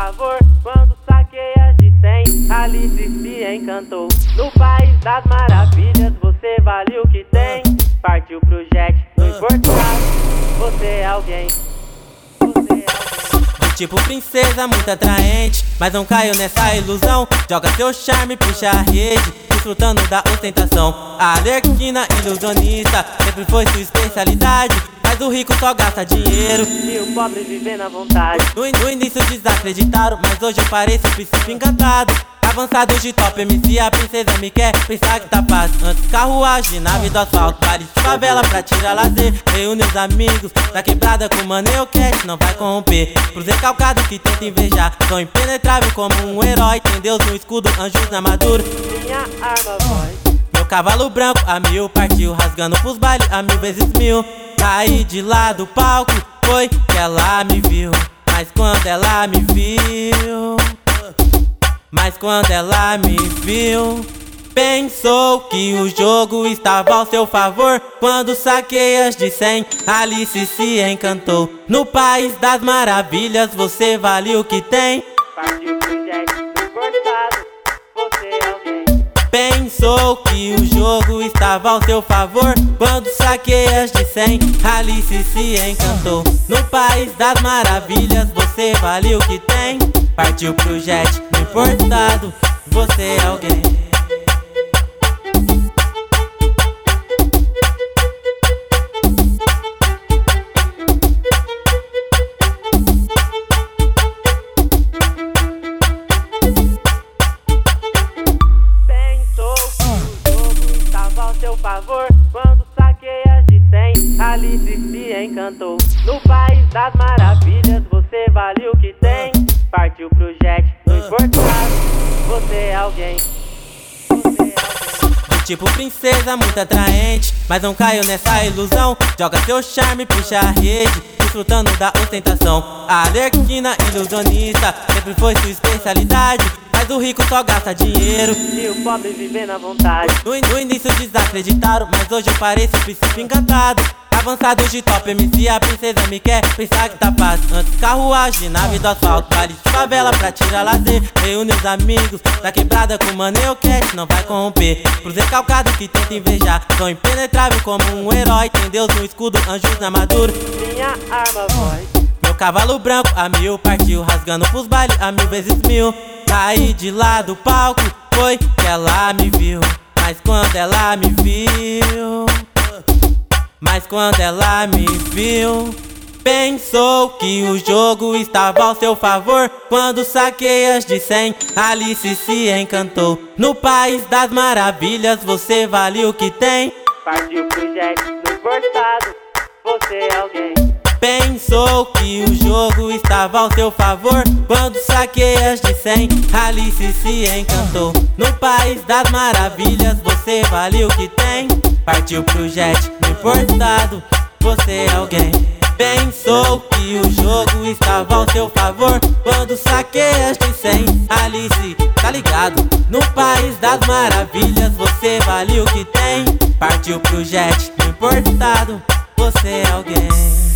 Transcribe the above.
favor quando saquei as de cem. Alice se encantou. No país das maravilhas, você vale o que tem. Partiu pro jet, no importado, você é alguém. Você é alguém. Tipo princesa muito atraente, mas não caiu nessa ilusão. Joga seu charme, puxa a rede, desfrutando da ostentação. A ilusionista sempre foi sua especialidade. Mas o rico só gasta dinheiro E o pobre vivendo à vontade. No, no início desacreditaram, mas hoje eu pareço um príncipe encantado. Avançado de top MC, a princesa me quer pensar que tá fácil. Antes carruagem, nave do asfalto, baile de favela pra tirar lazer. Reúne os amigos da quebrada com mano eu cash, não vai corromper. Pros recalcados que tentam invejar, sou impenetrável como um herói. Tem Deus no escudo, anjos na armadura. Minha arma voz. Meu cavalo branco a mil partiu, rasgando pros bailes a mil vezes mil. Caí de lá do palco, foi que ela me viu. Mas quando ela me viu, mas quando ela me viu, pensou que o jogo estava ao seu favor. Quando saquei as de cem, Alice se encantou. No país das maravilhas, você vale o que tem. Pensou que o jogo estava ao seu favor Quando saquei as de cem, Alice se encantou. No país das maravilhas, você vale o que tem. Partiu pro jet, no importado, você é alguém seu favor quando saquei as de cem. Alice se encantou. No país das maravilhas, você vale o que tem. Partiu pro jet, no importado, você é alguém. Você é alguém. Tipo princesa muito atraente, mas não caiu nessa ilusão. Joga seu charme, puxa a rede, desfrutando da ostentação. A Alerquina ilusionista sempre foi sua especialidade. Mas o rico só gasta dinheiro. E o pobre vivendo à vontade. No, no início desacreditaram, mas hoje eu pareço um príncipe encantado. Avançado de top MC, a princesa me quer pensar que tá. Antes carruagem, nave do asfalto, baile de favela pra tirar lazer. Reúne os amigos da quebrada com mano eu cash, não vai corromper. Pros recalcados que tentam invejar, sou impenetrável como um herói. Tem Deus no escudo, anjos na armadura. Minha arma voz. Meu cavalo branco a mil partiu, rasgando pros bailes a mil vezes mil. Caí de lá do palco, foi que ela me viu. Mas quando ela me viu, mas quando ela me viu, pensou que o jogo estava ao seu favor. Quando saquei as de cem, Alice se encantou. No país das maravilhas, você vale o que tem. Partiu pro jet, no importado, você é alguém. Pensou que o jogo estava ao seu favor Quando saquei as de cem, Alice se encantou No país das maravilhas, você vale o que tem Partiu pro jet, importado, você é alguém. Pensou que o jogo estava ao seu favor Quando saquei as de cem, Alice, tá ligado? No país das maravilhas, você vale o que tem. Partiu pro jet, importado, você é alguém